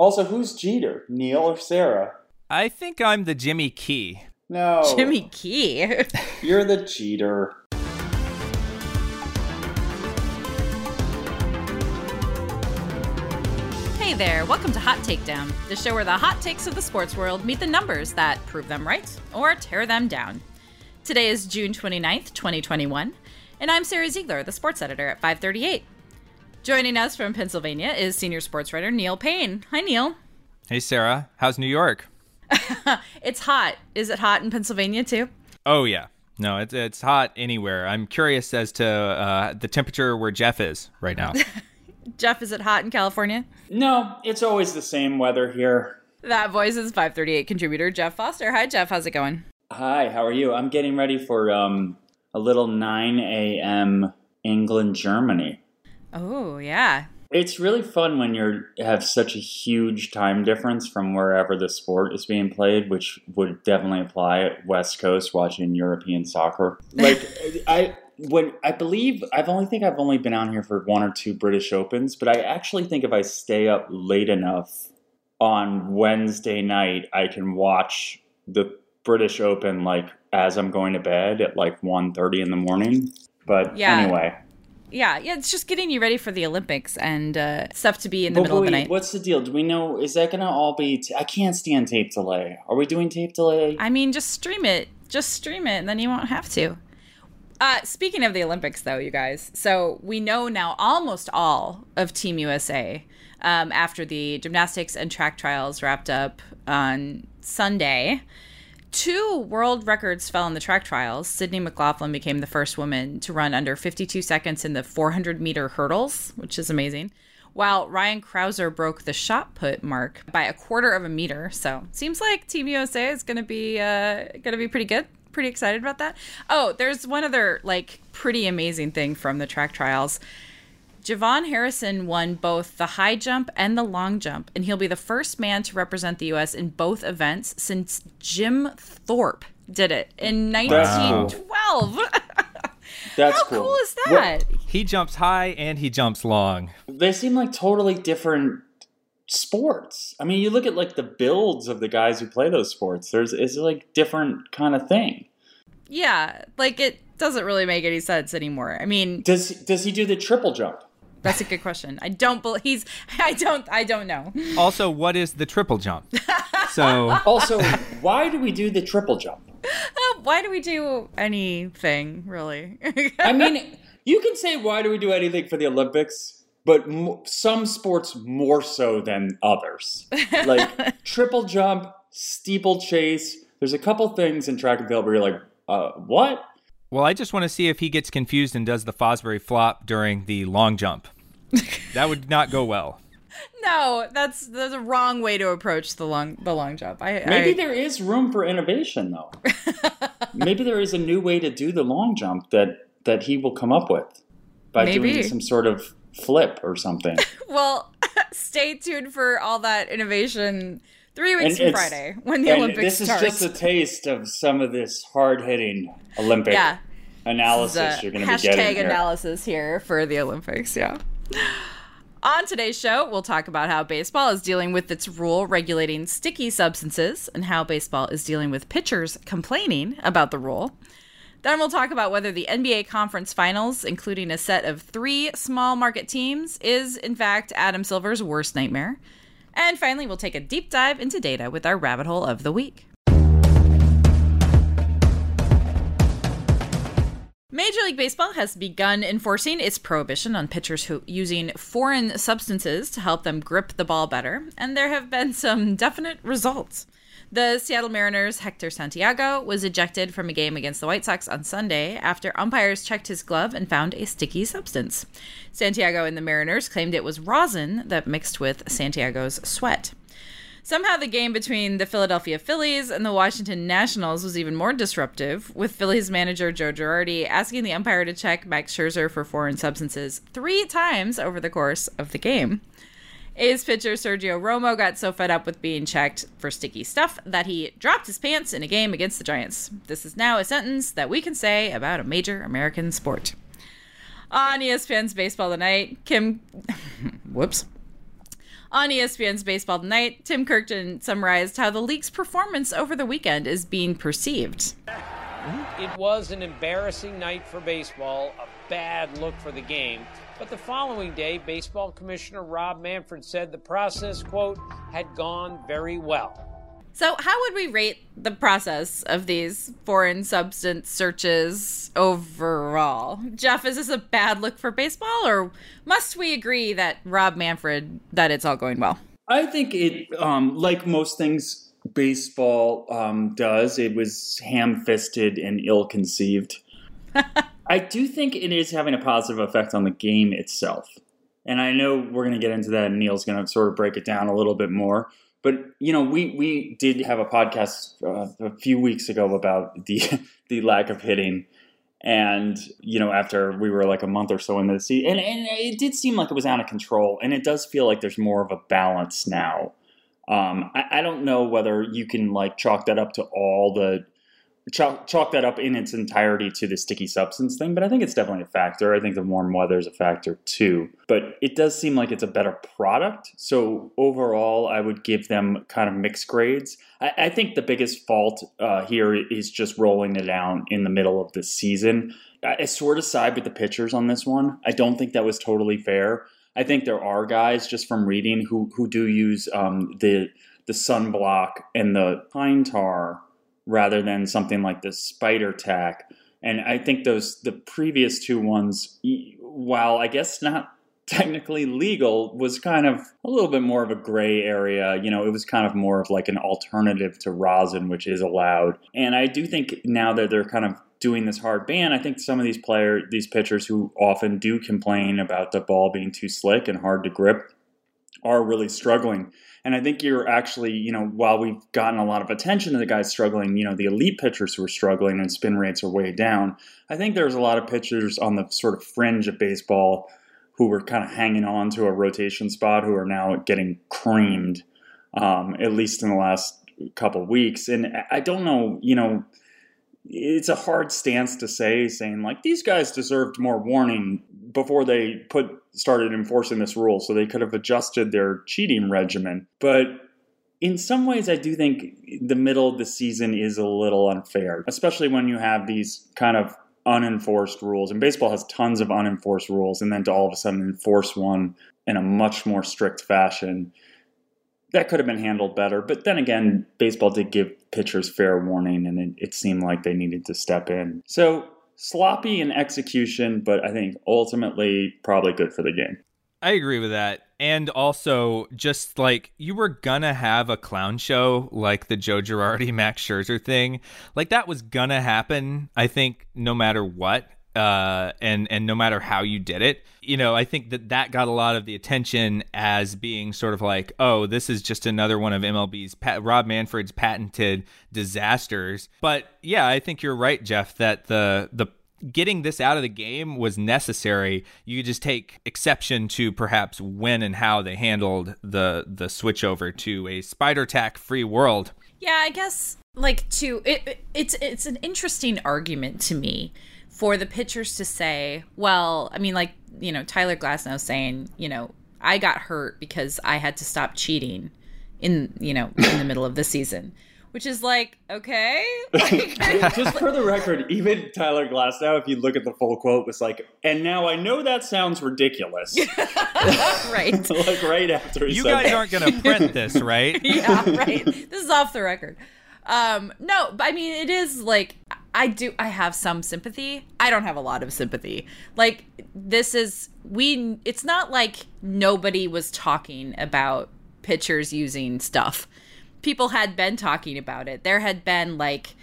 Also, who's Jeter? Neil or Sara? I think I'm the Jimmy Key. No. Jimmy Key. You're the cheater. Hey there, welcome to Hot Takedown, the show where the hot takes of the sports world meet the numbers that prove them right or tear them down. Today is June 29th, 2021, and I'm Sara Ziegler, the sports editor at 538. Joining us from Pennsylvania is senior sports writer Neil Payne. Hi, Neil. Hey, Sara. How's New York? It's hot. Is it hot in Pennsylvania too? Oh, yeah. No, it's, it's hot anywhere. I'm curious as to uh, the temperature where Jeff is right now. Jeff, is it hot in California? No, it's always the same weather here. That voice is 538 contributor Jeff Foster. Hi, Jeff. How's it going? Hi, how are you? I'm getting ready for um, a little 9 a.m. England Germany. Oh, yeah. It's really fun when you have such a huge time difference from wherever the sport is being played, which would definitely apply at West Coast watching European soccer. Like I when I believe I've only think I've only been out here for one or two British Opens, but I actually think if I stay up late enough on Wednesday night, I can watch the British Open like as I'm going to bed at like 1.30 in the morning. But Yeah. anyway. Yeah, yeah, it's just getting you ready for the Olympics and uh, stuff to be in the But middle of the night. What's the deal? Do we know? Is that going to all be? T- I can't stand tape delay. Are we doing tape delay? I mean, just stream it. Just stream it, and then you won't have to. Uh, speaking of the Olympics, though, you guys, so we know now almost all of Team USA um, after the gymnastics and track trials wrapped up on Sunday. Two world records fell in the track trials. Sydney McLaughlin became the first woman to run under 52 seconds in the 400 meter hurdles, which is amazing. While Ryan Crouser broke the shot put mark by a quarter of a meter, so seems like Team USA is going to be uh, going to be pretty good. Pretty excited about that. Oh, there's one other like pretty amazing thing from the track trials. JuVaughn Harrison won both the high jump and the long jump, and he'll be the first man to represent the U.S. in both events since Jim Thorpe did it in That's cool. 1912. That's How cool. cool is What- that? he jumps high and he jumps long. they seem like totally different sports. I mean, you look at like the builds of the guys who play those sports. There's it's like different kind of thing. Yeah, like it doesn't really make any sense anymore. I mean, Does does he do the triple jump? That's a good question. I don't believe he's. I don't. I don't know. Also, what is the triple jump? So, Also, why do we do the triple jump? Uh, Why do we do anything really? I mean, you can say why do we do anything for the Olympics, but m- some sports more so than others. Like triple jump, steeplechase. There's a couple things in track and field where you're like, uh, what? Well, I just want to see if he gets confused and does the Fosbury flop during the long jump. That would not go well. no, that's that's a wrong way to approach the long the long jump. I Maybe I, there is room for innovation, though. Maybe there is a new way to do the long jump that that he will come up with by Maybe. doing some sort of flip or something. well, stay tuned for all that innovation. Three weeks And from Friday when the Olympics this starts. is just a taste of some of this hard hitting Olympic yeah, analysis This you're going to be hashtag getting here. analysis here for the Olympics. Yeah. On today's show, we'll talk about how baseball is dealing with its rule regulating sticky substances and how baseball is dealing with pitchers complaining about the rule. Then we'll talk about whether the NBA Conference Finals, including a set of three small market teams, is in fact Adam Silver's worst nightmare. And finally, we'll take a deep dive into data with our rabbit hole of the week. Major League Baseball has begun enforcing its prohibition on pitchers who using foreign substances to help them grip the ball better, and there have been some definite results. The Seattle Mariners' Hector Santiago was ejected from a game against the White Sox on Sunday after umpires checked his glove and found a sticky substance. Santiago and the Mariners claimed it was rosin that mixed with Santiago's sweat. Somehow, the game between the Philadelphia Phillies and the Washington Nationals was even more disruptive, with Phillies manager Joe Girardi asking the umpire to check Max Scherzer for foreign substances three times over the course of the game. A's pitcher Sergio Romo got so fed up with being checked for sticky stuff that he dropped his pants in a game against the Giants. This is now a sentence that we can say about a major American sport. On ESPN's Baseball Tonight, Kim. Whoops. On ESPN's Baseball Tonight, Tim Kurkjian summarized how the league's performance over the weekend is being perceived. It was an embarrassing night for baseball, a bad look for the game. But the following day, Baseball Commissioner Rob Manfred said the process, quote, had gone very well. So, how would we rate the process of these foreign substance searches overall? Jeff, is this a bad look for baseball, or must we agree that Rob Manfred that it's all going well? I think it, um, like most things baseball um, does, it was ham-fisted and ill-conceived. I do think it is having a positive effect on the game itself, and I know we're going to get into that. and Neil's going to sort of break it down a little bit more. But you know, we we did have a podcast uh, a few weeks ago about the the lack of hitting, and you know, after we were like a month or so in the season, and, and it did seem like it was out of control, and it does feel like there's more of a balance now. Um, I, I don't know whether you can like chalk that up to all the chalk, chalk that up in its entirety to the sticky substance thing, but I think it's definitely a factor. I think the warm weather is a factor too. But it does seem like it's a better product. So overall, I would give them kind of mixed grades. I, I think the biggest fault uh, here is just rolling it out in the middle of the season. I sort of side with the pitchers on this one. I don't think that was totally fair. I think there are guys just from reading who who do use um, the the sunblock and the pine tar rather than something like the spider tack. And I think those the previous two ones, while I guess not technically legal, was kind of a little bit more of a gray area. You know, it was kind of more of like an alternative to rosin, which is allowed. And I do think now that they're kind of doing this hard ban, I think some of these players, these pitchers who often do complain about the ball being too slick and hard to grip, are really struggling. And I think you're actually, you know, while we've gotten a lot of attention to the guys struggling, you know, the elite pitchers who are struggling and spin rates are way down. I think there's a lot of pitchers on the sort of fringe of baseball who were kind of hanging on to a rotation spot who are now getting creamed, um, at least in the last couple weeks. And I don't know, you know, it's a hard stance to say, saying like these guys deserved more warning before they put started enforcing this rule, so they could have adjusted their cheating regimen. But in some ways, I do think the middle of the season is a little unfair, especially when you have these kind of unenforced rules. And baseball has tons of unenforced rules, and then to all of a sudden enforce one in a much more strict fashion. That could have been handled better. But then again, baseball did give pitchers fair warning, and it, it seemed like they needed to step in. So sloppy in execution, but I think ultimately probably good for the game. I agree with that. And also, just like you were gonna have a clown show like the Joe Girardi Max Scherzer thing, like that was gonna happen. I think no matter what, uh, and and no matter how you did it, you know, I think that that got a lot of the attention as being sort of like, oh, this is just another one of MLB's Rob Manfred's patented disasters. But yeah, I think you're right, Jeff, that the the getting this out of the game was necessary. You just take exception to perhaps when and how they handled the the switch over to a spider tack free world. Yeah, I guess like to it, it's it's an interesting argument to me for the pitchers to say, well, I mean, like you know, Tyler Glasnow saying, you know, I got hurt because I had to stop cheating in you know in the middle of the season which is like okay. Like, just for the record even tyler glasnow if you look at the full quote was like and now i know that sounds ridiculous. Right. Like right after you guys that. aren't gonna print this right? Yeah right. This is off the record. Um no but i mean it is like I do I have some sympathy. I don't have a lot of sympathy. Like this is we it's not like nobody was talking about pitchers using stuff. People had been talking about it. There had been like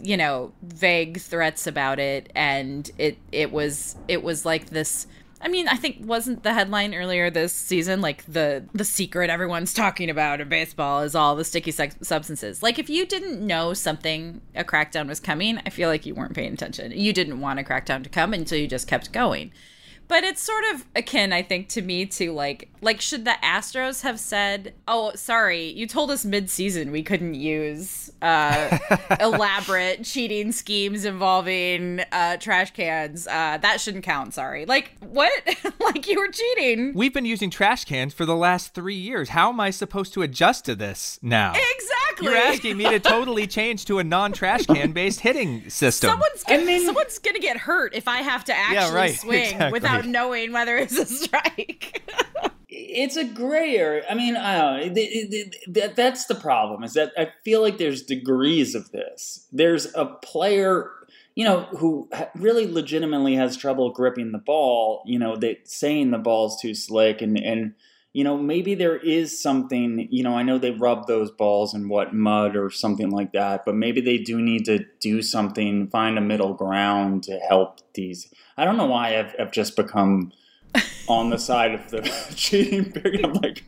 you know, vague threats about it and it it was it was like this I mean, I think wasn't the headline earlier this season like the the secret everyone's talking about in baseball is all the sticky substances. Like if you didn't know something a crackdown was coming, I feel like you weren't paying attention. You didn't want a crackdown to come until you just kept going. But it's sort of akin, I think, to me to like like should the Astros have said, "Oh, sorry, you told us mid-season we couldn't use uh, elaborate cheating schemes involving uh, trash cans. Uh, that shouldn't count. Sorry. Like what? like you were cheating. We've been using trash cans for the last three years. How am I supposed to adjust to this now? Exactly. You're asking me to totally change to a non-trash can based hitting system. Someone's gonna, I mean, someone's gonna get hurt if I have to actually yeah, right, swing exactly. without knowing whether it's a strike. It's a gray area. I mean, I don't know. that's the problem. Is that I feel like there's degrees of this. There's a player, you know, who really legitimately has trouble gripping the ball. You know, they saying the ball's too slick, and and you know maybe there is something. You know, I know they rub those balls in what mud or something like that, but maybe they do need to do something, find a middle ground to help these. I don't know why I've, I've just become on the side of the cheating pig. I'm like,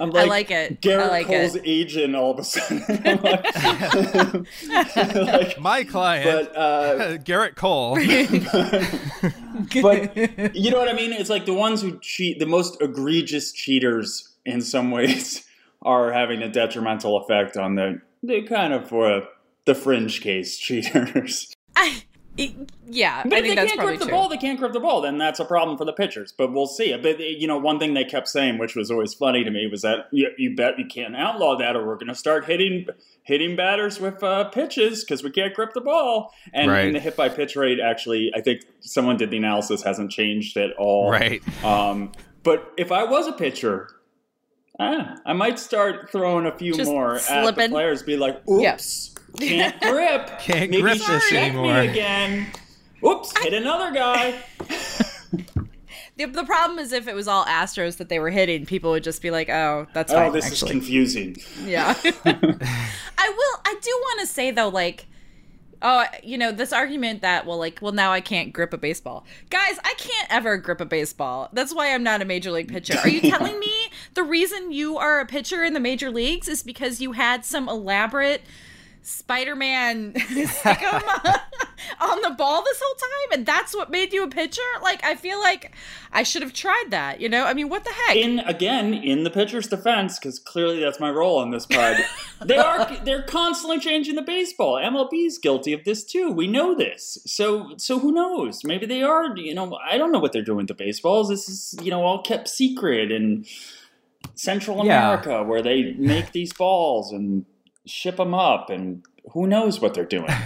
I'm like, I like it. Gerrit like Cole's it. agent all of a sudden. like, like, My client, but, uh, Gerrit Cole. but you know what I mean? It's like the ones who cheat, the most egregious cheaters in some ways are having a detrimental effect on the, the kind of uh, the fringe case cheaters. I, yeah, but I if think they that's can't grip the true. ball, they can't grip the ball. Then that's a problem for the pitchers. But we'll see. But you know, one thing they kept saying, which was always funny to me, was that you, you bet you can't outlaw that, or we're going to start hitting hitting batters with uh, pitches because we can't grip the ball. And, right. and, the hit by pitch rate, actually, I think someone did the analysis, hasn't changed at all. Right. Um, but if I was a pitcher, ah, I might start throwing a few Just more slipping. at the players. Be like, oops. Can't grip. Can't Maybe grip this anymore. Me again. Oops, hit another guy. The, the problem is if it was all Astros that they were hitting, people would just be like, "Oh, that's Oh, fine." this actually. is confusing. Yeah. I will. I do want to say though, like, oh, you know, this argument that well, like, well, now I can't grip a baseball, guys. I can't ever grip a baseball. That's why I'm not a major league pitcher. Are you telling me the reason you are a pitcher in the major leagues is because you had some elaborate Spider-Man on the ball this whole time, and that's what made you a pitcher? Like, I feel like I should have tried that. You know, I mean, what the heck? In again, in the pitcher's defense, because clearly that's my role in this pod. they are they're constantly changing the baseball. MLB's guilty of this too. We know this. So so who knows? Maybe they are. You know, I don't know what they're doing to baseballs. This is you know all kept secret in Central Yeah. America, where they make these balls and ship them up, and who knows what they're doing.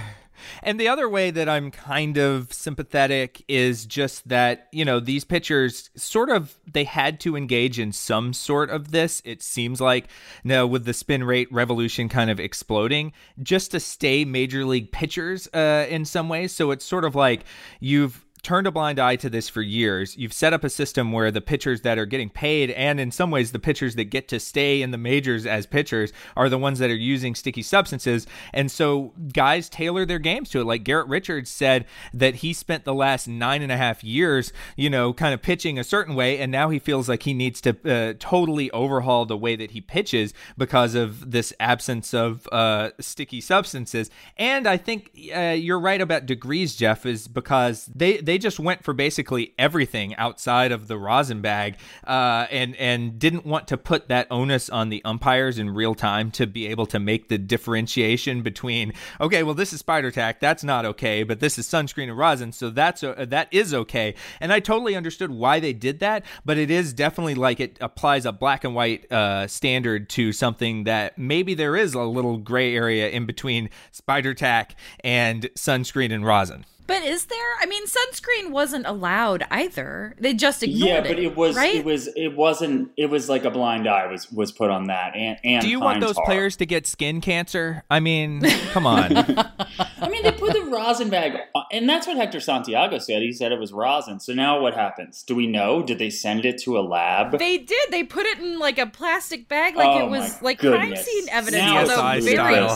And the other way that I'm kind of sympathetic is just that, you know, these pitchers sort of they had to engage in some sort of this. It seems like no with the spin rate revolution kind of exploding just to stay major league pitchers uh, in some ways. So it's sort of like you've turned a blind eye to this for years. You've set up a system where the pitchers that are getting paid, and in some ways, the pitchers that get to stay in the majors as pitchers, are the ones that are using sticky substances. And so guys tailor their games to it. Like Garrett Richards said that he spent the last nine and a half years, you know, kind of pitching a certain way, and now he feels like he needs to uh, totally overhaul the way that he pitches because of this absence of uh, sticky substances. And I think uh, you're right about degrees, Jeff, is because they they just went for basically everything outside of the rosin bag, uh, and and didn't want to put that onus on the umpires in real time to be able to make the differentiation between okay, well this is spider tack, that's not okay, but this is sunscreen and rosin, so that's uh, that is okay. And I totally understood why they did that, but it is definitely like it applies a black and white uh, standard to something that maybe there is a little gray area in between spider tack and sunscreen and rosin. But is there? I mean, sunscreen wasn't allowed either. They just ignored it. yeah, but it was right? it was it wasn't it was like a blind eye was was put on that. And, and Do you want those Har. players to get skin cancer? I mean, come on. I mean, they put the rosin bag, on, and that's what Hector Santiago said. He said it was rosin. So now what happens? Do we know? Did they send it to a lab? They did. They put it in like a plastic bag, like Oh it was my like crime goodness. scene evidence. Now although CSI very style.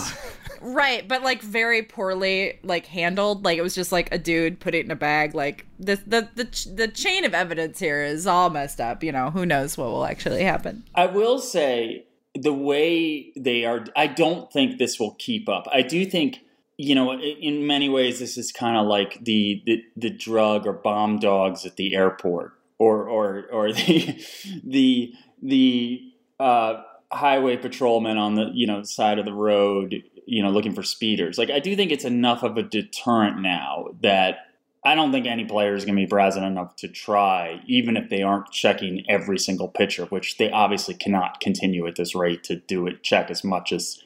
Right, but like very poorly like handled. Like it was just like a dude put it in a bag. Like the the the the chain of evidence here is all messed up. You know, who knows what will actually happen? I will say the way they are. I don't think this will keep up. I do think. You know, in many ways, this is kind of like the, the the drug or bomb dogs at the airport. or or or the the the uh, highway patrolman on the you know side of the road, you know, looking for speeders. Like I do think it's enough of a deterrent now that I don't think any player is going to be brazen enough to try, even if they aren't checking every single pitcher, which they obviously cannot continue at this rate to do it check as much as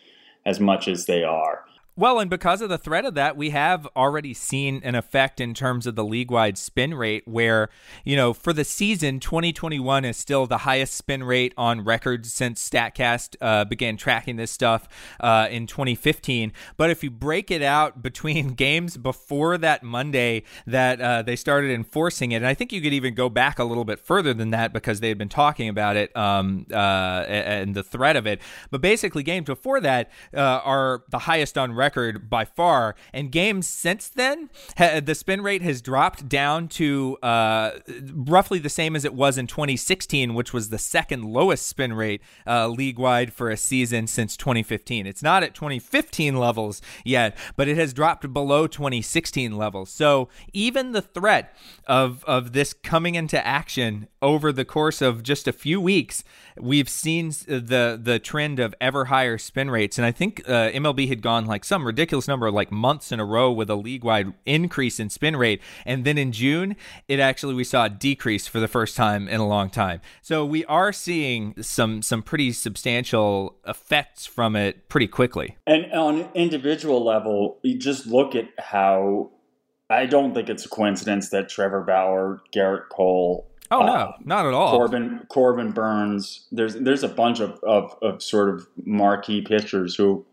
as much as they are. Well, and because of the threat of that, we have already seen an effect in terms of the league wide spin rate, where, you know, for the season, 2021 is still the highest spin rate on record since StatCast uh, began tracking this stuff uh, in 2015. But if you break it out between games before that Monday that uh, they started enforcing it, and I think you could even go back a little bit further than that because they had been talking about it um, uh, and the threat of it. But basically, games before that uh, are the highest on record by far. And games since then, ha- the spin rate has dropped down to uh, roughly the same as it was in 2016, which was the second lowest spin rate uh, league wide for a season since 2015. It's not at 2015 levels yet, but it has dropped below 2016 levels. So even the threat of of this coming into action over the course of just a few weeks, we've seen the the trend of ever higher spin rates, and I think uh, MLB had gone like some ridiculous number of like months in a row with a league wide increase in spin rate, and then in June it actually we saw a decrease for the first time in a long time. So we are seeing some some pretty substantial effects from it pretty quickly. And on an individual level, you just look at how I don't think it's a coincidence that Trevor Bauer, Gerrit Cole, Oh no, uh, not at all. Corbin Corbin Burnes. There's there's a bunch of, of, of sort of marquee pitchers who,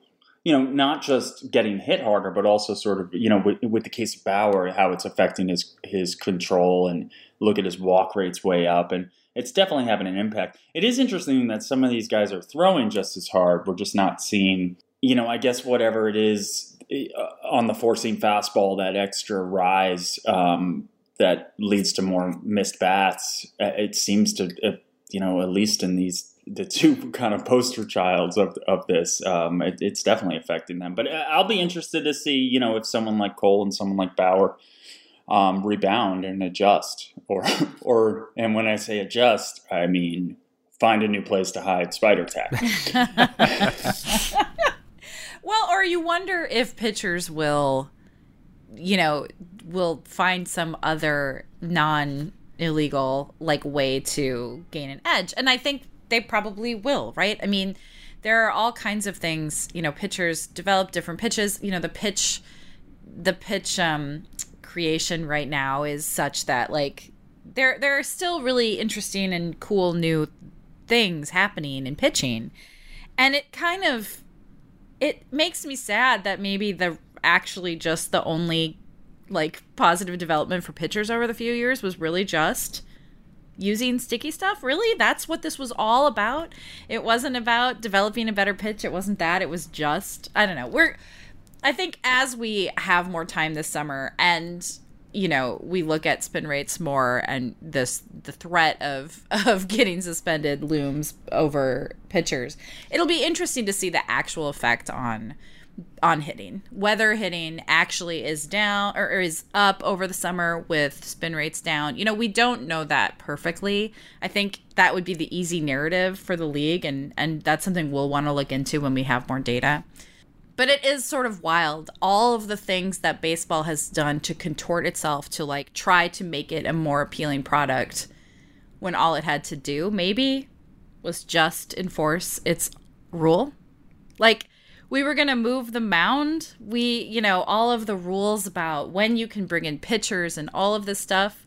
you know, not just getting hit harder, but also sort of you know with, with the case of Bauer, how it's affecting his his control and look at his walk rates way up, and it's definitely having an impact. It is interesting that some of these guys are throwing just as hard. We're just not seeing, you know, I guess whatever it is uh, on the seam fastball, that extra rise. Um, that leads to more missed bats. Uh, it seems to, uh, you know, at least in these the two kind of poster childs of of this, um, it, it's definitely affecting them. But uh, I'll be interested to see, you know, if someone like Cole and someone like Bauer um, rebound and adjust, or or and when I say adjust, I mean find a new place to hide spider tack. well, or you wonder if pitchers will, you know, will find some other non illegal like way to gain an edge. And I think they probably will, right? I mean, there are all kinds of things, you know, pitchers develop different pitches, you know, the pitch the pitch um creation right now is such that like there there are still really interesting and cool new things happening in pitching. And it kind of it makes me sad that maybe the actually just the only like positive development for pitchers over the few years was really just using sticky stuff. Really that's what this was all about. It wasn't about developing a better pitch. It wasn't that. It was just i don't know. We're i think as we have more time this summer and you know we look at spin rates more and this the threat of of getting suspended looms over pitchers it'll be interesting to see the actual effect on on hitting. Whether hitting actually is down or, or, is up over the summer with spin rates down. You know, we don't know that perfectly. I think that would be the easy narrative for the league and and that's something we'll want to look into when we have more data. But it is sort of wild all of the things that baseball has done to contort itself to like try to make it a more appealing product when all it had to do maybe was just enforce its rule. Like we were going to move the mound. We, you know, all of the rules about when you can bring in pitchers and all of this stuff.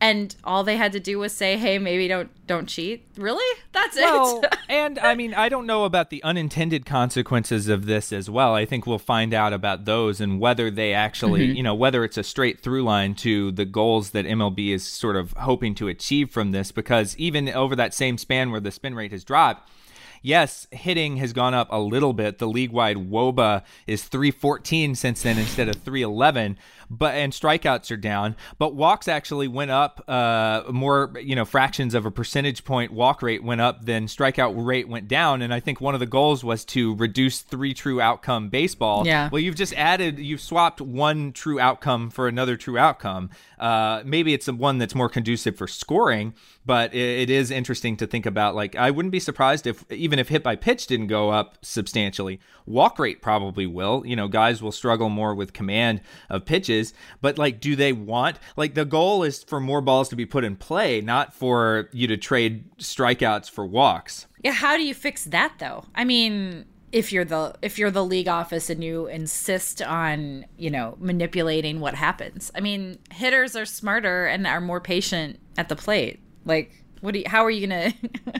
And all they had to do was say, "Hey, maybe don't don't cheat." Really? That's well, it. and I mean, I don't know about the unintended consequences of this as well. I think we'll find out about those and whether they actually, mm-hmm. you know, whether it's a straight through line to the goals that MLB is sort of hoping to achieve from this. Because even over that same span where the spin rate has dropped, yes, hitting has gone up a little bit. The league wide WOBA is 314 since then instead of 311. But and strikeouts are down, but walks actually went up uh, more, you know, fractions of a percentage point. Walk rate went up, then strikeout rate went down, and I think one of the goals was to reduce three true outcome baseball. Yeah. Well, you've just added, you've swapped one true outcome for another true outcome. Uh, maybe it's the one that's more conducive for scoring, but it, it is interesting to think about. Like, I wouldn't be surprised if even if hit by pitch didn't go up substantially, walk rate probably will. You know, guys will struggle more with command of pitches, but like, do they want like the goal is for more balls to be put in play, not for you to trade strikeouts for walks. Yeah, how do you fix that though? I mean, if you're the if you're the league office and you insist on you know manipulating what happens i mean hitters are smarter and are more patient at the plate like what do you how are you gonna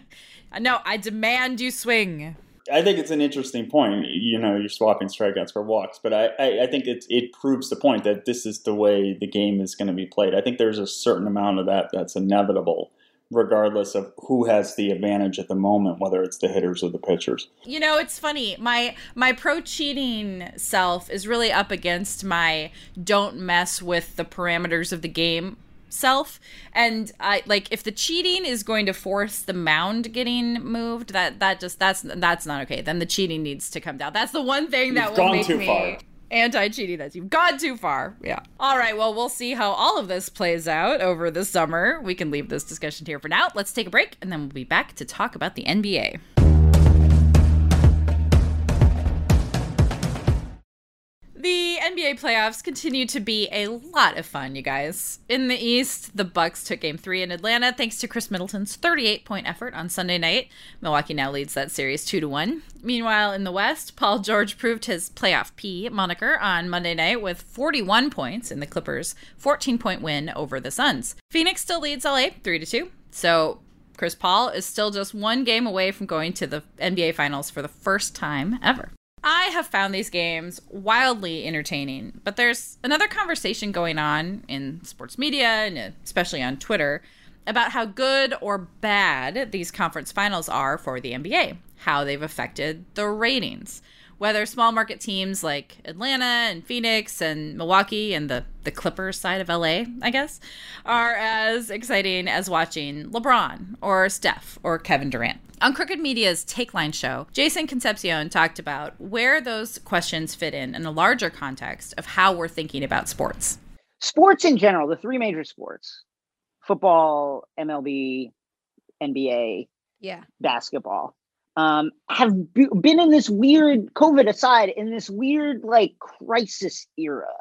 no i demand you swing I think it's an interesting point. You know, you're swapping strikeouts for walks, but I, I, I think it it proves the point that this is the way the game is going to be played. I think there's a certain amount of that that's inevitable regardless of who has the advantage at the moment, whether it's the hitters or the pitchers. You know, it's funny. My my pro cheating self is really up against my don't mess with the parameters of the game self. And i like if the cheating is going to force the mound getting moved that that just that's that's not okay. Then the cheating needs to come down. That's the one thing that You've will gone make me far. anti-cheating that's you've gone too far. Yeah. All right well we'll see how all of this plays out over the summer. We can leave this discussion here for now. Let's take a break and then we'll be back to talk about the nba The NBA playoffs continue to be a lot of fun, you guys. In the East, the Bucks took game 3 in Atlanta thanks to Khris Middleton's 38-point effort on Sunday night. Milwaukee now leads that series 2 to 1. Meanwhile, in the West, Paul George proved his playoff P moniker on Monday night with 41 points in the Clippers' 14-point win over the Suns. Phoenix still leads LA 3 to 2. So, Chris Paul is still just one game away from going to the NBA Finals for the first time ever. I have found these games wildly entertaining, but there's another conversation going on in sports media and especially on Twitter about how good or bad these conference finals are for the NBA, how they've affected the ratings. Whether small market teams like Atlanta and Phoenix and Milwaukee and the, the Clippers side of LA, I guess, are as exciting as watching LeBron or Steph or Kevin Durant. On Crooked Media's Takeline show, Jason Concepcion talked about where those questions fit in in a larger context of how we're thinking about sports. Sports in general, the three major sports football, MLB, NBA, Yeah. basketball um, have been in this weird COVID aside in this weird like crisis era,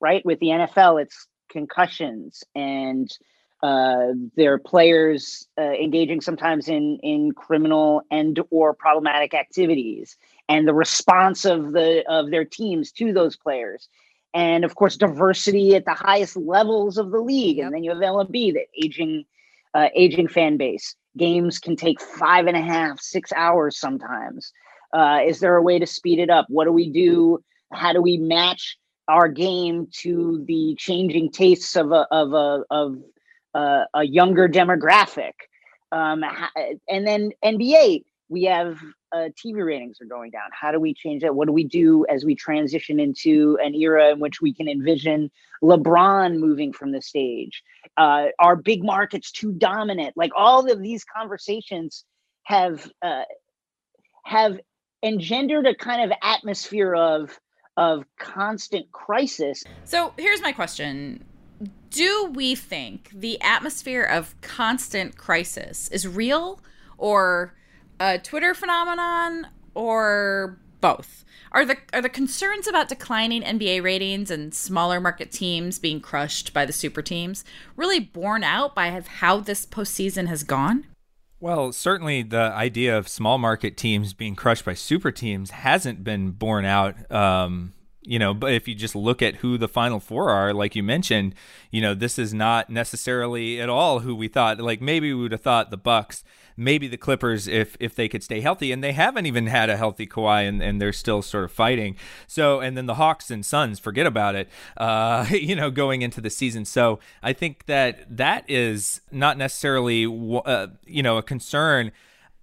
right? With the NFL, it's concussions and uh, their players uh, engaging sometimes in in criminal and or problematic activities, and the response of the of their teams to those players, and of course diversity at the highest levels of the league, Yep. and then you have LMB, the aging uh, aging fan base. Games can take five and a half, six hours sometimes. Uh, is there a way to speed it up? What do we do? How do we match our game to the changing tastes of a of a of uh, a younger demographic? Um, and then NBA, we have uh, TV ratings are going down. How do we change that? What do we do as we transition into an era in which we can envision LeBron moving from the stage? Uh, are big markets too dominant? Like all of these conversations have uh, have engendered a kind of atmosphere of of constant crisis. So here's my question Do we think the atmosphere of constant crisis is real or a Twitter phenomenon or both? Are the are the concerns about declining NBA ratings and smaller market teams being crushed by the super teams really borne out by how this postseason has gone? Well, certainly the idea of small market teams being crushed by super teams hasn't been borne out. Um, you know, but if you just look at who the final four are, like you mentioned, you know, this is not necessarily at all who we thought. Like maybe we would have thought the Bucks, maybe the Clippers, if if they could stay healthy, and they haven't even had a healthy Kawhi, and, and they're still sort of fighting. So, and then the Hawks and Suns, forget about it. Uh, you know, going into the season. So I think that that is not necessarily, uh, you know, a concern.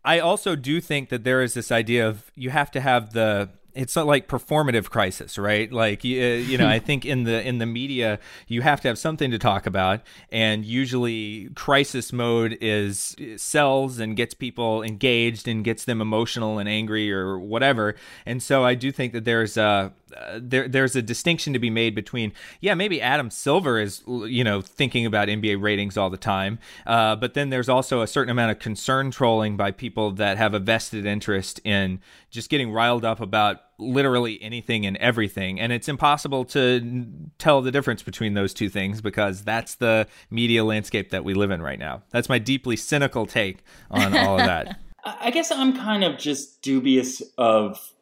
I also do think that there is this idea of you have to have the it's not like performative crisis, right? Like you, you know, I think in the in the media you have to have something to talk about, and usually crisis mode is sells and gets people engaged and gets them emotional and angry or whatever. And so I do think that there's a uh, there there's a distinction to be made between yeah maybe Adam Silver is you know thinking about NBA ratings all the time, uh, but then there's also a certain amount of concern trolling by people that have a vested interest in just getting riled up about literally anything and everything, and it's impossible to tell the difference between those two things because that's the media landscape that we live in right now. That's my deeply cynical take on all of that. I guess I'm kind of just dubious of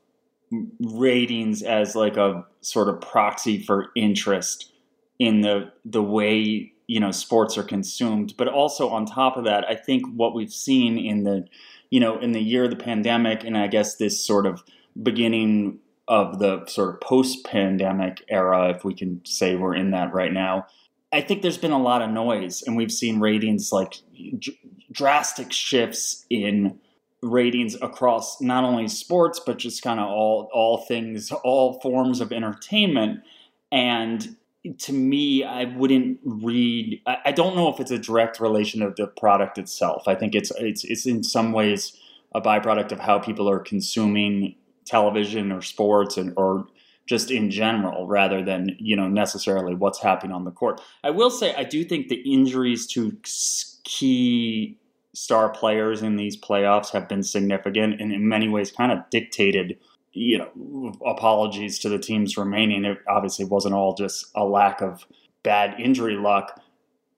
ratings as like a sort of proxy for interest in the the way you know sports are consumed but also on top of that i think what we've seen in the you know in the year of the pandemic and i guess this sort of beginning of the sort of post pandemic era if we can say we're in that right now i think there's been a lot of noise and we've seen ratings like drastic shifts in ratings across not only sports but just kind of all all things all forms of entertainment. And to me i wouldn't read I, I, don't know if it's a direct relation of the product itself. I think it's it's it's in some ways a byproduct of how people are consuming television or sports and or just in general rather than you know necessarily what's happening on the court. I will say i do think the injuries to key star players in these playoffs have been significant and in many ways kind of dictated you know apologies to the teams remaining. It obviously wasn't all just a lack of bad injury luck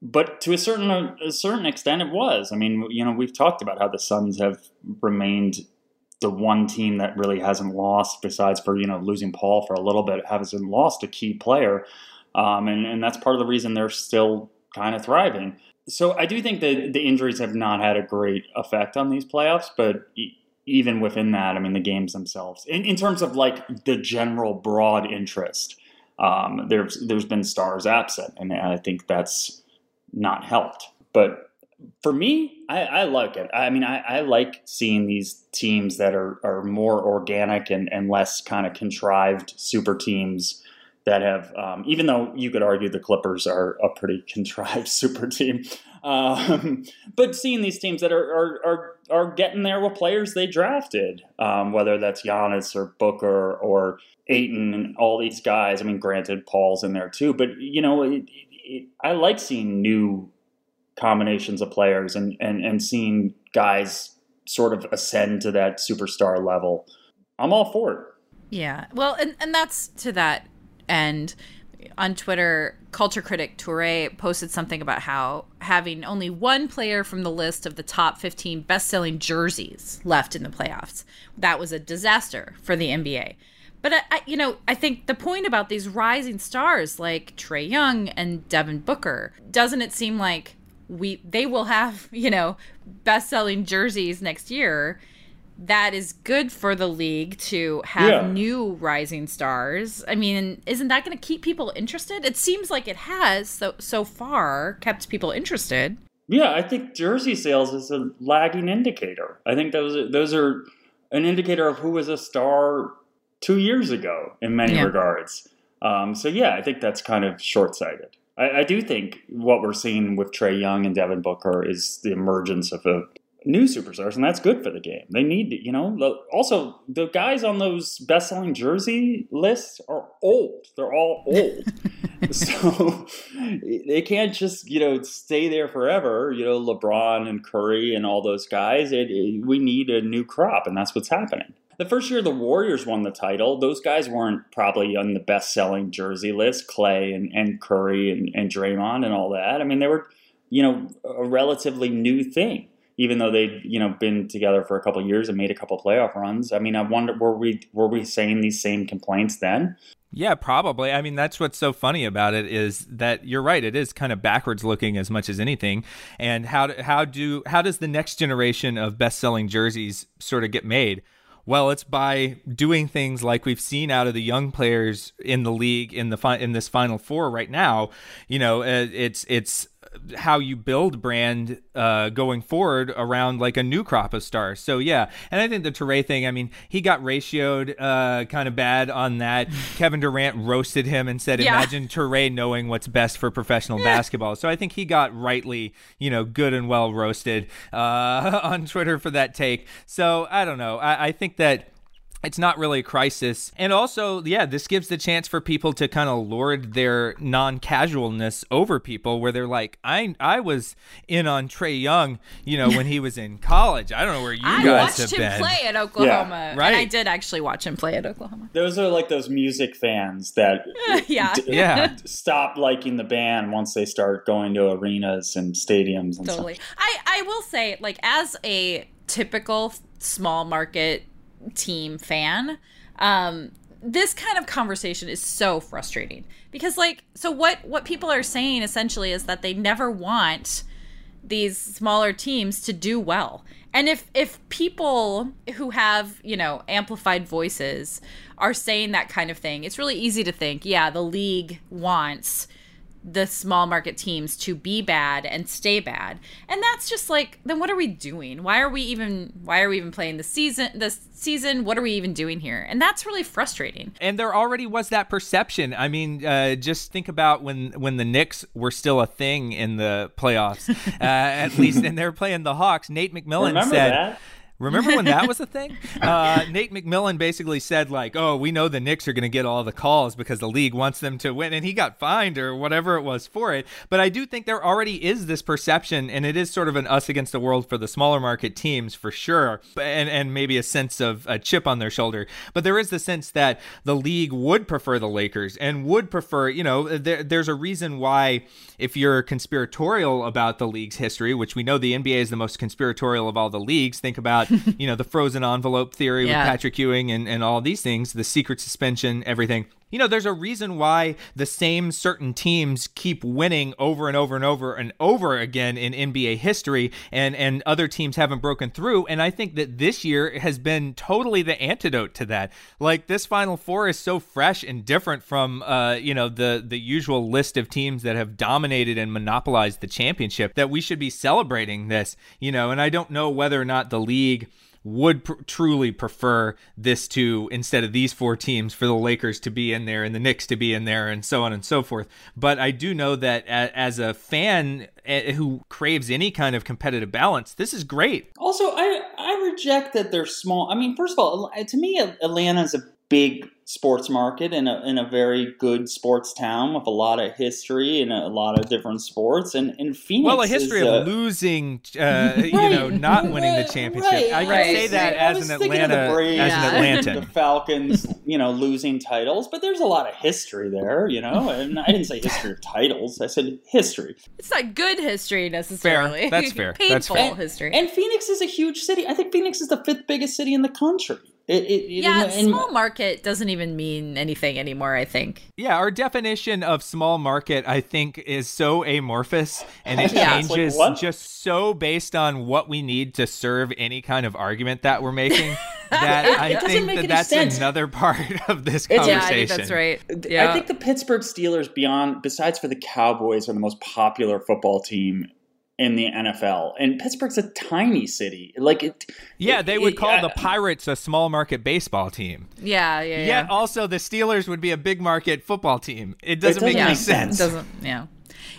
but to a certain a certain extent it was. I mean you know we've talked about how the suns have remained the one team that really hasn't lost besides for you know losing paul for a little bit hasn't lost a key player um, and, and that's part of the reason they're still kind of thriving so I do think that the injuries have not had a great effect on these playoffs, but even within that, I mean, the games themselves, in, in terms of like the general broad interest, um, there's there's been stars absent, and I think that's not helped. But for me, I, I like it. I mean, I, I, like seeing these teams that are, are more organic and, and less kind of contrived super teams that have, um, even though you could argue the Clippers are a pretty contrived super team, um, but seeing these teams that are, are, are, are, getting there with players they drafted, um, whether that's Giannis or Booker or Ayton and all these guys. I mean, granted, Paul's in there too, but you know, it, it, I like seeing new combinations of players and, and, and seeing guys sort of ascend to that superstar level. I'm all for it. Yeah. Well, and, and that's to that and on Twitter, culture critic Toure posted something about how having only one player from the list of the top 15 best-selling jerseys left in the playoffs. That was a disaster for the NBA. But I, I, you know, I think the point about these rising stars like Trae Young and Devin Booker, doesn't it seem like we they will have, you know, best-selling jerseys next year that is good for the league to have yeah. new rising stars. I mean, isn't that going to keep people interested? It seems like it has so so far kept people interested. Yeah, I think jersey sales is a lagging indicator. I think those are, those are an indicator of who was a star two years ago in many yeah. regards. Um, so yeah, I think that's kind of short sighted. I, I, do think what we're seeing with Trae Young and Devin Booker is the emergence of a new superstars, and that's good for the game. They need, you know. Also, the guys on those best-selling jersey lists are old. They're all old, so they can't just, you know, stay there forever. You know, LeBron and Curry and all those guys. It, it, we need a new crop, and that's what's happening. The first year the Warriors won the title, those guys weren't probably on the best-selling jersey list. Clay and, and Curry and, and Draymond and all that. I mean, they were, you know, a relatively new thing even though they'd you know been together for a couple years and made a couple playoff runs. I mean, I wonder were we were we saying these same complaints then? Yeah, probably. I mean, that's what's so funny about it is that you're right. It is kind of backwards looking as much as anything. And how how do how does the next generation of best selling jerseys sort of get made? Well, it's by doing things like we've seen out of the young players in the league in the fi- in this Final Four right now. You know, uh, it's it's how you build brand uh, going forward around like a new crop of stars. So yeah, and I think the Touré thing. I mean, he got ratioed uh, kind of bad on that. Kevin Durant roasted him and said, Yeah. "Imagine Touré knowing what's best for professional basketball." So I think he got rightly, you know, good and well roasted uh, on Twitter for that take. So I don't know. I, I think that it's not really a crisis. And also, yeah, this gives the chance for people to kind of lord their non-casualness over people where they're like, I I was in on Trae Young, you know, when he was in college. I don't know where you I guys watched him play at Oklahoma. And I did actually watch him play at Oklahoma. Those are like those music fans that yeah. d- Yeah. stop liking the band once they start going to arenas and stadiums and totally. I I will say, like, as a typical small market team fan, um, this kind of conversation is so frustrating because, like, so what what people are saying essentially is that they never want these smaller teams to do well. And if if people who have, you know, amplified voices are saying that kind of thing, it's really easy to think, yeah, the league wants the small market teams to be bad and stay bad. And that's just like then what are we doing? Why are we even why are we even playing the season this season? What are we even doing here? And that's really frustrating. and there already was that perception. I mean, uh, just think about when when the Knicks were still a thing in the playoffs, uh, at least, and they were playing the Hawks. Nate McMillan Remember said. that? Remember when that was a thing? Uh, Nate McMillan basically said like, "Oh, we know the Knicks are going to get all the calls because the league wants them to win," and he got fined or whatever it was for it. But I do think there already is this perception, and it is sort of an us against the world for the smaller market teams for sure, and and maybe a sense of a chip on their shoulder. But there is the sense that the league would prefer the Lakers and would prefer, you know, there, there's a reason why if you're conspiratorial about the league's history, which we know the NBA is the most conspiratorial of all the leagues. Think about, you know, the frozen envelope theory Yeah. with Patrick Ewing and, and all these things, the secret suspension, everything. You know, there's a reason why the same certain teams keep winning over and over and over and over again in NBA history, and and other teams haven't broken through. And I think that this year has been totally the antidote to that. Like this Final Four is so fresh and different from, uh, you know, the the usual list of teams that have dominated and monopolized the championship. That we should be celebrating this, you know. And I don't know whether or not the league would pr- truly prefer this to instead of these four teams for the Lakers to be in there and the Knicks to be in there and so on and so forth. But I do know that a- as a fan eh, who craves any kind of competitive balance, this is great. Also, I I reject that they're small. I mean, first of all, to me, Atlanta is a big sports market and a, and a very good sports town with a lot of history and a lot of different sports. And, and Phoenix Well, a history is of a- losing, uh, you know, not winning the championship. right, I can right. say that as an thinking of the Atlanta, Braves as Yeah. an and Atlantan. the Falcons, you know, losing titles, but there's a lot of history there, you know. And I didn't say history of titles; I said history. It's not good history necessarily. That's fair. That's Painful fair. history. And Phoenix is a huge city. I think Phoenix is the fifth biggest city in the country. It, it, it- yeah, and- and- small market doesn't even mean anything anymore, I think. Yeah, our definition of small market, I think, is so amorphous and it Yeah. It's like, changes just so based on what we need to serve any kind of argument that we're making. that I It doesn't think that that's sense. another part of this It's- conversation. Yeah, I think that's right. Yeah. I think the Pittsburgh Steelers, beyond besides for the Cowboys, are the most popular football team in the NFL. And Pittsburgh's a tiny city. Like it. Yeah, they would it- call I- the Pirates a small market baseball team. yeah, yeah, yeah. Yet also the Steelers would be a big market football team. It doesn't, doesn't make any sense. sense. doesn't yeah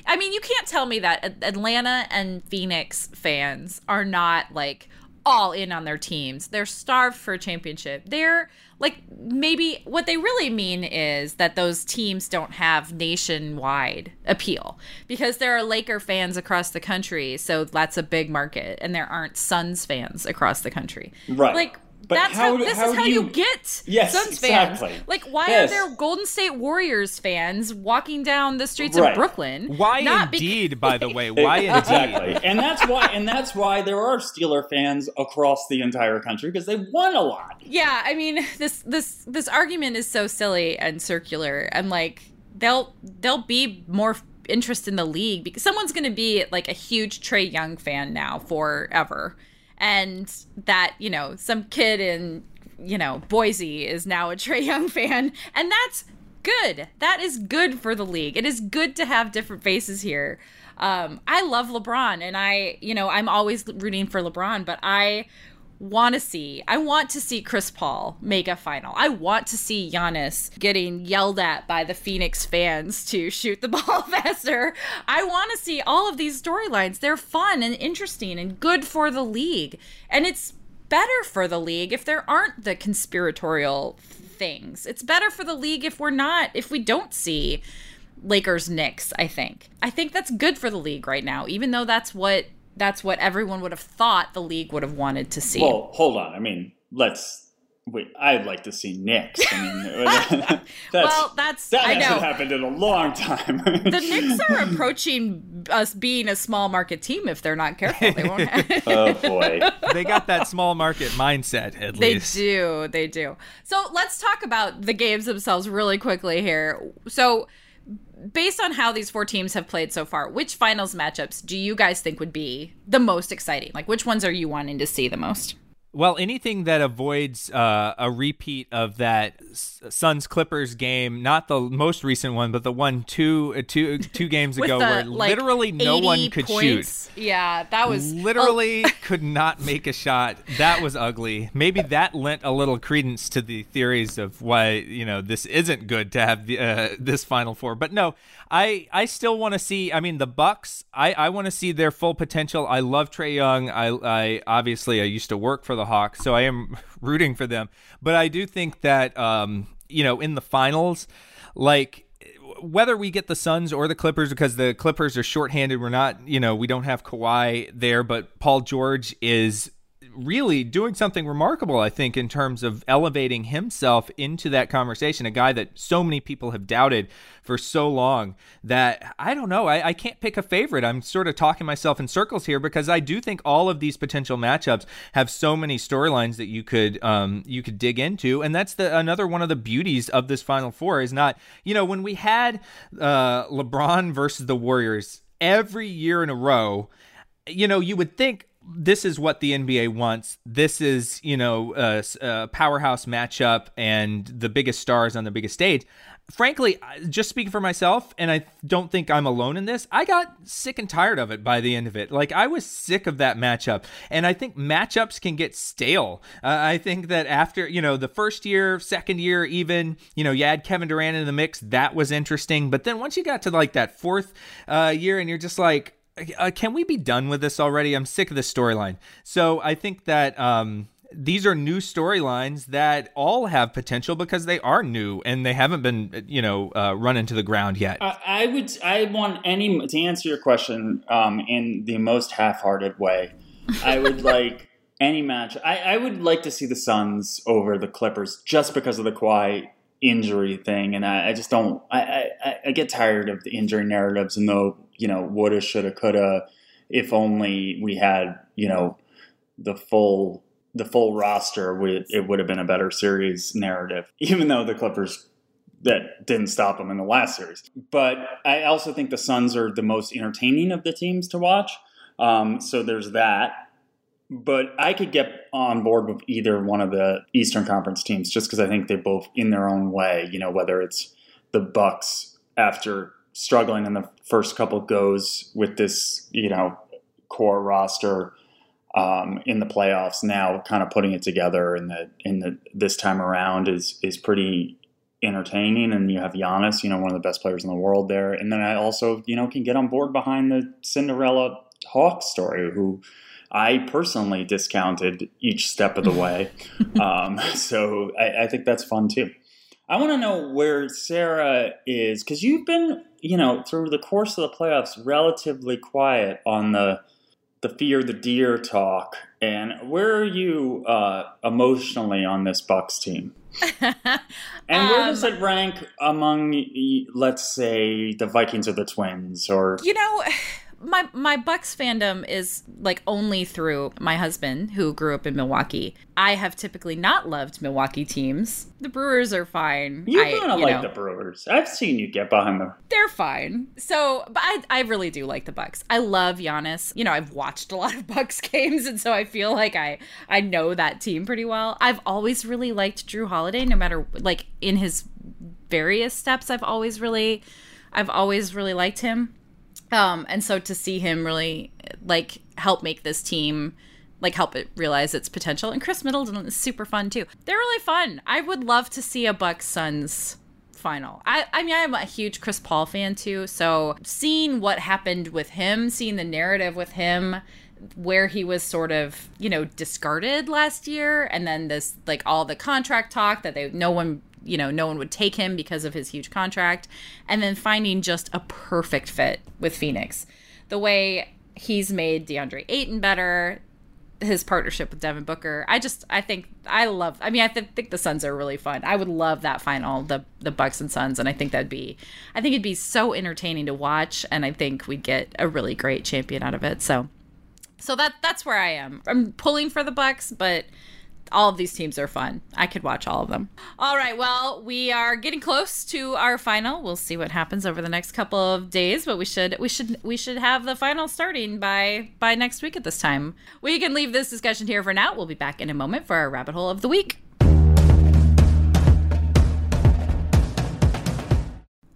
i mean you can't tell me that atlanta and phoenix fans are not like all in on their teams. They're starved for a championship. They're like maybe what they really mean is that those teams don't have nationwide appeal because there are laker fans across the country so that's a big market and there aren't suns fans across the country. Right. like But that's how how, this how is how you, you- get Yes, Suns exactly. fans. Like, why Yes. are there Golden State Warriors fans walking down the streets Right. of Brooklyn? Why Not bec- indeed, by the way? Why indeed? exactly, and that's why, and that's why there are Steeler fans across the entire country because they won a lot. Yeah, I mean this this this argument is so silly and circular, and like they'll they'll be more interest in the league because someone's going to be like a huge Trae Young fan now forever, and that you know some kid in you know Boise is now a Trae Young fan, and that's good. That is good for the league. It is good to have different faces here. Um, I love LeBron, and I, you know, I'm always rooting for LeBron, but I want to see. I want to see Chris Paul make a final. I want to see Giannis getting yelled at by the Phoenix fans to shoot the ball faster. I want to see all of these storylines. They're fun and interesting and good for the league. And it's better for the league if there aren't the conspiratorial things. It's better for the league if we're not if we don't see Lakers Knicks, I think. I think that's good for the league right now, even though that's what that's what everyone would have thought the league would have wanted to see. Well, hold on. I mean, let's wait. I'd like to see Knicks. I mean, that's, well, that's that I hasn't know. happened in a long time. The Knicks are approaching us being a small market team if they're not careful. They won't. Have- oh boy. they got that small market mindset at They least. They do. They do. So let's talk about the games themselves really quickly here. So, based on how these four teams have played so far, which finals matchups do you guys think would be the most exciting? Like, which ones are you wanting to see the most? Well, anything that avoids uh, a repeat of that Suns Clippers game, not the most recent one, but the one two uh, two two games ago the, where like, literally no one could points. Yeah, that was literally could not make a shot. That was ugly. Maybe that lent a little credence to the theories of why you know this isn't good to have the, uh, this Final Four. But no, I I still want to see. I mean, the Bucks. I I want to see their full potential. I love Trae Young. I I obviously I used to work for the Hawks, so I am rooting for them. But I do think that um you know in the finals, like whether we get the Suns or the Clippers, because the Clippers are shorthanded, we're not, you know, we don't have Kawhi there, but Paul George is really doing something remarkable, I think, in terms of elevating himself into that conversation. A guy that so many people have doubted for so long that I don't know. I, I can't pick a favorite. I'm sort of talking myself in circles here because I do think all of these potential matchups have so many storylines that you could um, you could dig into, and that's the another one of the beauties of this Final Four is not you know when we had uh, LeBron versus the Warriors every year in a row, you know you would think this is what the NBA wants. This is, you know, a, a, powerhouse matchup and the biggest stars on the biggest stage. Frankly, just speaking for myself, and I don't think I'm alone in this, I got sick and tired of it by the end of it. Like, I was sick of that matchup. And I think matchups can get stale. Uh, I think that after, you know, the first year, second year, even, you know, you add Kevin Durant in the mix, that was interesting. But then once you got to like that fourth uh, year and you're just like, uh, can we be done with this already? I'm sick of this storyline. So I think that um, these are new storylines that all have potential because they are new and they haven't been, you know, uh, run into the ground yet. I, I would. I want any to answer your question um, in the most half-hearted way. I would like any match. I, I would like to see the Suns over the Clippers just because of the Kawhi injury thing, and I, I just don't. I, I, I get tired of the injury narratives, and though you know, woulda, shoulda, coulda. If only we had, you know, the full the full roster, it would have been a better series narrative. Even though the Clippers that didn't stop them in the last series, but I also think the Suns are the most entertaining of the teams to watch. Um, so there's that. But I could get on board with either one of the Eastern Conference teams just because I think they both, in their own way, you know, whether it's the Bucks after struggling in the first couple goes with this, you know, core roster um, in the playoffs. Now, kind of putting it together in the in the this time around is is pretty entertaining. And you have Giannis, you know, one of the best players in the world there. And then I also, you know, can get on board behind the Cinderella Hawk story, who I personally discounted each step of the way. um, so I, I think that's fun too. I want to know where Sara is because you've been, you know, through the course of the playoffs, relatively quiet on the the fear the deer talk. And where are you uh, emotionally on this Bucks team? and where does Um, it rank among, let's say, the Vikings or the Twins? Or You know, my my Bucks fandom is like only through my husband who grew up in Milwaukee. I have typically not loved Milwaukee teams. The Brewers are fine. you I, you like know, the Brewers. I've seen you get behind them. they're fine. So, but I I really do like the Bucks. I love Giannis. You know, I've watched a lot of Bucks games, and so I feel like I I know that team pretty well. I've always really liked Jrue Holiday, no matter like in his various steps. I've always really, I've always really liked him. Um, and so to see him really like help make this team like help it realize its potential. And Khris Middleton is super fun too. They're really fun. I would love to see a Bucks Suns final. I I mean I'm a huge Chris Paul fan too, so seeing what happened with him, seeing the narrative with him where he was sort of, you know, discarded last year and then this like all the contract talk that they no one you know, no one would take him because of his huge contract. And then finding just a perfect fit with Phoenix. The way he's made DeAndre Ayton better, his partnership with Devin Booker. I just I think I love I mean I th- think the Suns are really fun. I would love that final the the Bucks and Suns and I think that'd be I think it'd be so entertaining to watch and I think we'd get a really great champion out of it. So so that that's where I am. I'm pulling for the Bucks, but all of these teams are fun. I could watch all of them. All right, well, we are getting close to our final. We'll see what happens over the next couple of days, but we should we should we should have the final starting by by next week at this time. We can leave this discussion here for now. We'll be back in a moment for our rabbit hole of the week.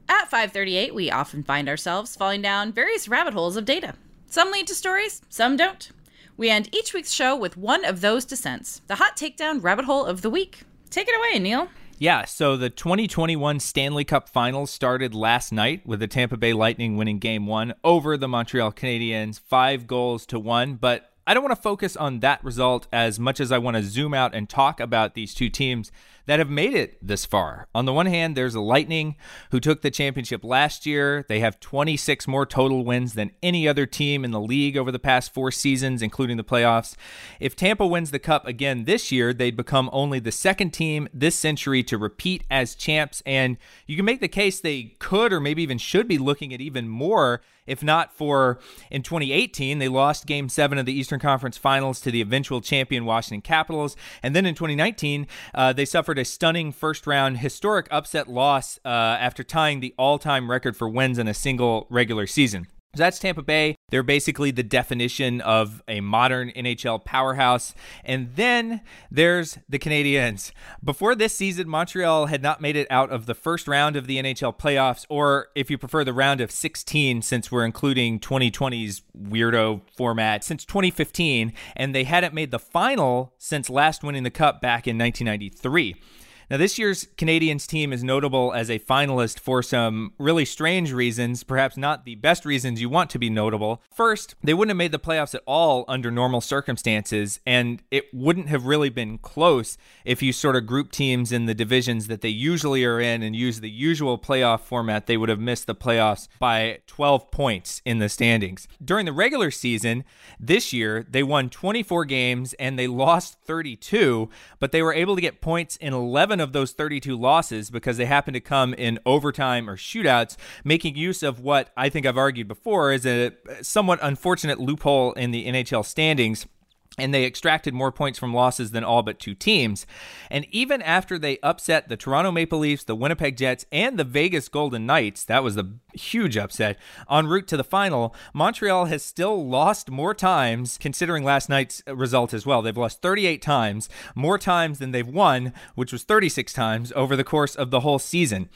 At 538, we often find ourselves falling down various rabbit holes of data. Some lead to stories, some don't. We end each week's show with one of those descents, the hot takedown rabbit hole of the week. Take it away, Neil. Yeah, so the 2021 Stanley Cup Finals started last night with the Tampa Bay Lightning winning game one over the Montreal Canadiens, five goals to one. But I don't want to focus on that result as much as I want to zoom out and talk about these two teams that have made it this far. On the one hand, there's the Lightning, who took the championship last year. They have 26 more total wins than any other team in the league over the past four seasons, including the playoffs. If Tampa wins the Cup again this year, they'd become only the second team this century to repeat as champs. And you can make the case they could or maybe even should be looking at even more if not for in 2018, they lost game seven of the Eastern Conference Finals to the eventual champion Washington Capitals. And then in 2019, uh, they suffered a stunning first round historic upset loss uh, after tying the all time record for wins in a single regular season. So that's Tampa Bay. They're basically the definition of a modern NHL powerhouse. And then there's the Canadiens. Before this season, Montreal had not made it out of the first round of the NHL playoffs, or if you prefer, the round of 16, since we're including 2020's weirdo format, since 2015. And they hadn't made the final since last winning the Cup back in 1993. Now, this year's Canadiens team is notable as a finalist for some really strange reasons, perhaps not the best reasons you want to be notable. First, they wouldn't have made the playoffs at all under normal circumstances, and it wouldn't have really been close if you sort of group teams in the divisions that they usually are in and use the usual playoff format. They would have missed the playoffs by 12 points in the standings. During the regular season this year, they won 24 games and they lost 32, but they were able to get points in 11 of those 32 losses because they happen to come in overtime or shootouts, making use of what I think I've argued before is a somewhat unfortunate loophole in the NHL standings and they extracted more points from losses than all but two teams. And even after they upset the Toronto Maple Leafs, the Winnipeg Jets, and the Vegas Golden Knights, that was the huge upset, en route to the final, Montreal has still lost more times, considering last night's result as well. They've lost 38 times, more times than they've won, which was 36 times over the course of the whole season.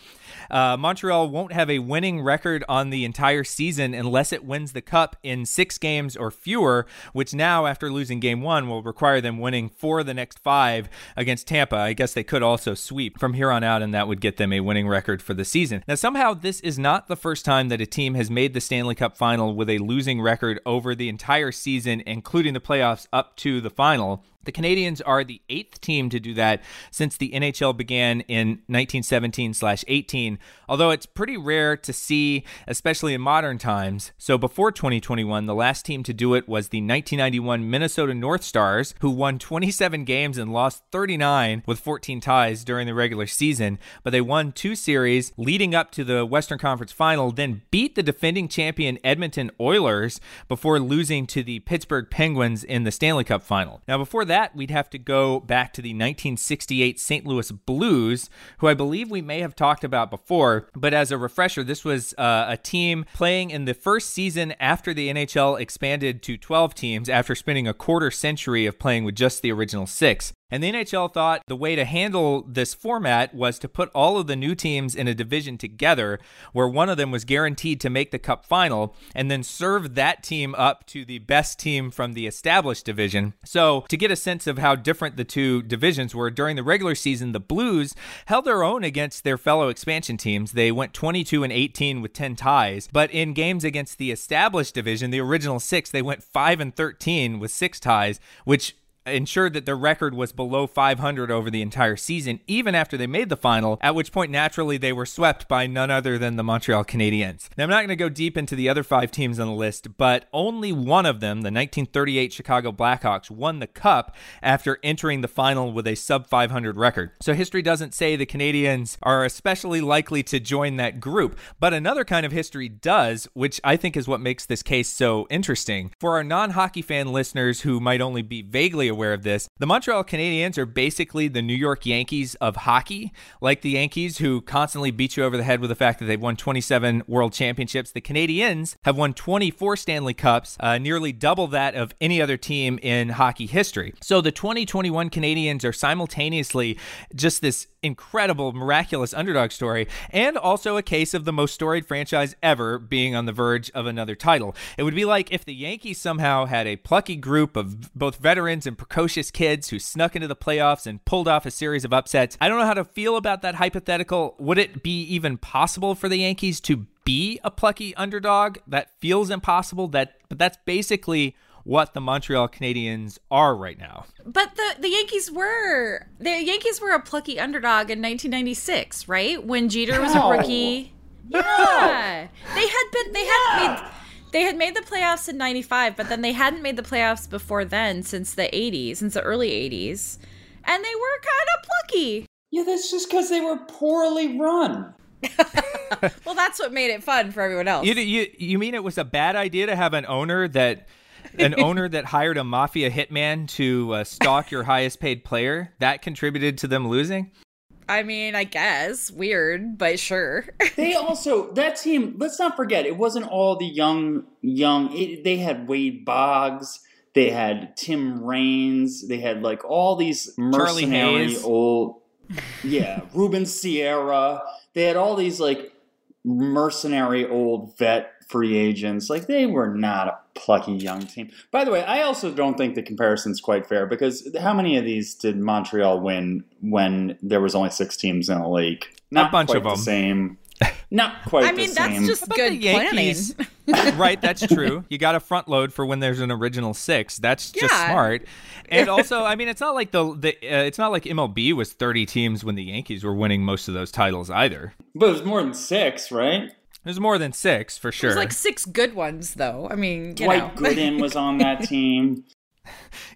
Uh, Montreal won't have a winning record on the entire season unless it wins the cup in six games or fewer, which now, after losing game one, will require them winning four the next five against Tampa. I guess they could also sweep from here on out, and that would get them a winning record for the season. Now, somehow, this is not the first time that a team has made the Stanley Cup final with a losing record over the entire season, including the playoffs up to the final. The Canadiens are the eighth team to do that since the NHL began in 1917/18, although it's pretty rare to see, especially in modern times. So before 2021, the last team to do it was the 1991 Minnesota North Stars, who won 27 games and lost 39 with 14 ties during the regular season. But they won two series leading up to the Western Conference Final, then beat the defending champion Edmonton Oilers before losing to the Pittsburgh Penguins in the Stanley Cup Final. Now, before that that, we'd have to go back to the 1968 St. Louis Blues, who I believe we may have talked about before. But as a refresher, this was uh, a team playing in the first season after the NHL expanded to 12 teams after spending a quarter century of playing with just the original six. And the NHL thought the way to handle this format was to put all of the new teams in a division together where one of them was guaranteed to make the cup final and then serve that team up to the best team from the established division. So, to get a sense of how different the two divisions were during the regular season, the Blues held their own against their fellow expansion teams. They went 22 and 18 with 10 ties, but in games against the established division, the original 6, they went 5 and 13 with 6 ties, which ensured that their record was below 500 over the entire season, even after they made the final, at which point naturally they were swept by none other than the Montreal Canadiens. Now, I'm not going to go deep into the other five teams on the list, but only one of them, the 1938 Chicago Blackhawks, won the Cup after entering the final with a sub 500 record. So history doesn't say the Canadiens are especially likely to join that group, but another kind of history does, which I think is what makes this case so interesting. For our non hockey fan listeners who might only be vaguely aware of this. The Montreal Canadiens are basically the New York Yankees of hockey, like the Yankees who constantly beat you over the head with the fact that they've won 27 world championships. The Canadiens have won 24 Stanley Cups, uh, nearly double that of any other team in hockey history. So the 2021 Canadiens are simultaneously just this incredible, miraculous underdog story, and also a case of the most storied franchise ever being on the verge of another title. It would be like if the Yankees somehow had a plucky group of both veterans and precocious kids who snuck into the playoffs and pulled off a series of upsets. I don't know how to feel about that hypothetical. Would it be even possible for the Yankees to be a plucky underdog? That feels impossible. That but that's basically what the Montreal Canadiens are right now. But the the Yankees were the Yankees were a plucky underdog in 1996, right? When Jeter was a rookie. Yeah. They had been they had made they had made the playoffs in 95, but then they hadn't made the playoffs before then since the 80s, since the early 80s. And they were kind of plucky. Yeah, that's just cuz they were poorly run. well, that's what made it fun for everyone else. You, you you mean it was a bad idea to have an owner that an owner that hired a mafia hitman to uh, stalk your highest paid player that contributed to them losing I mean, I guess weird, but sure. they also that team. Let's not forget, it wasn't all the young, young. It, they had Wade Boggs, they had Tim Raines, they had like all these mercenary old, yeah, Ruben Sierra. They had all these like mercenary old vet free agents. Like they were not a plucky young team. By the way, I also don't think the comparison's quite fair because how many of these did Montreal win when there was only six teams in the league? Not a bunch quite of them. The same. Not quite. I mean, the that's same. just good planning. right, that's true. You got a front load for when there's an original six. That's just Yeah. smart. And also, I mean, it's not like the the uh, it's not like MLB was 30 teams when the Yankees were winning most of those titles either. But it was more than six, right? There's more than six for sure. There's like six good ones, though. I mean, you Dwight know. Gooden was on that team.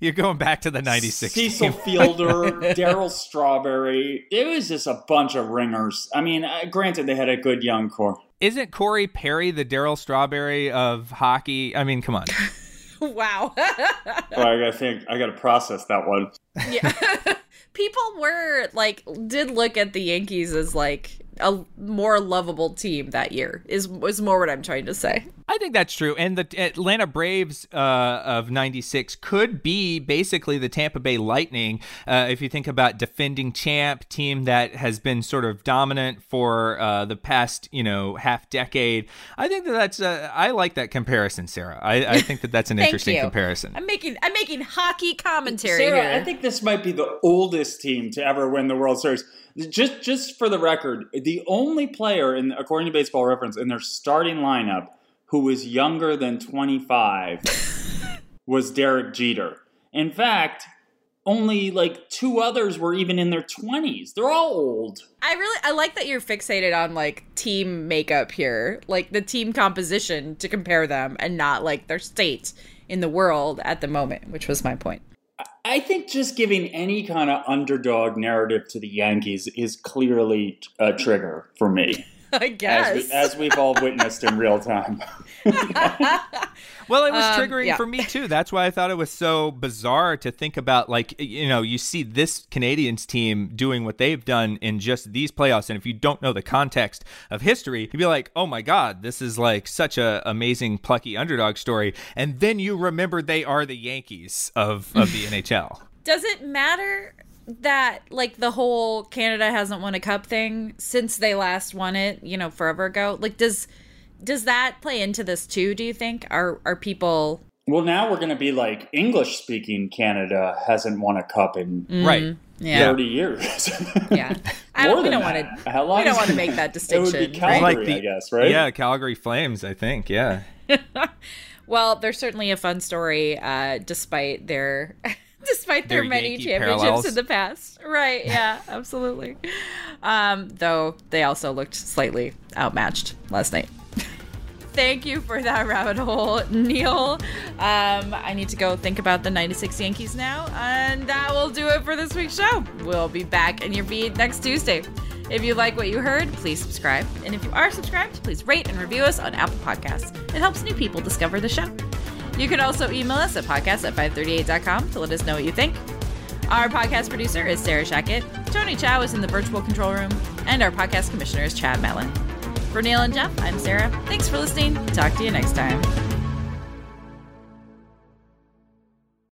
You're going back to the 96 Cecil team. Fielder, Darryl Strawberry. It was just a bunch of ringers. I mean, uh, granted, they had a good young core. Isn't Corey Perry the Darryl Strawberry of hockey? I mean, come on. wow. Well, I gotta think. I gotta process that one. yeah. People were like did look at the Yankees as like a more lovable team that year. Is was more what I'm trying to say. I think that's true. And the Atlanta Braves uh, of 96 could be basically the Tampa Bay Lightning. Uh, if you think about defending champ, team that has been sort of dominant for uh, the past, you know, half decade. I think that that's, uh, I like that comparison, Sara. I, I think that that's an interesting you. comparison. I'm making I'm making hockey commentary Sara, here. I think this might be the oldest team to ever win the World Series. Just, just for the record, the only player, in according to Baseball Reference, in their starting lineup who was younger than 25 was Derek Jeter. In fact, only like two others were even in their 20s. They're all old. I really I like that you're fixated on like team makeup here, like the team composition to compare them and not like their state in the world at the moment, which was my point. I think just giving any kind of underdog narrative to the Yankees is clearly a trigger for me, I guess. as, we, as we've all witnessed in real time. Well, it was Um, triggering yeah. for me too. That's why I thought it was so bizarre to think about. Like, you know, you see this Canadiens team doing what they've done in just these playoffs, and if you don't know the context of history, you'd be like, "Oh my God, this is like such a amazing plucky underdog story." And then you remember they are the Yankees of of the NHL. Does it matter that like the whole Canada hasn't won a cup thing since they last won it, you know, forever ago? Like does does that play into this too, do you think? Are are people Well, now we're going to be like English speaking Canada hasn't won a cup in Right. yeah. 30 years. Yeah. I More don't, we than don't want to. How long we don't want to make that It would distinction. be right? Like the- I guess, right? Yeah, Calgary Flames, I think. Yeah. Well, there's certainly a fun story, uh, despite their despite their, Their many Yankee championships parallels. in the past. Right? Yeah, absolutely. Um, though they also looked slightly outmatched last night. Thank you for that rabbit hole, Neil. Um, I need to go think about the 96 Yankees now, and that will do it for this week's show. We'll be back in your feed next Tuesday. If you like what you heard, please subscribe. And if you are subscribed, please rate and review us on Apple Podcasts. It helps new people discover the show. You can also email us at podcast at 538.com to let us know what you think. Our podcast producer is Sarah Shackett. Tony Chow is in the virtual control room. And our podcast commissioner is Chad Matlin. For Neil and Jeff, I'm Sara. Thanks for listening. Talk to you next time.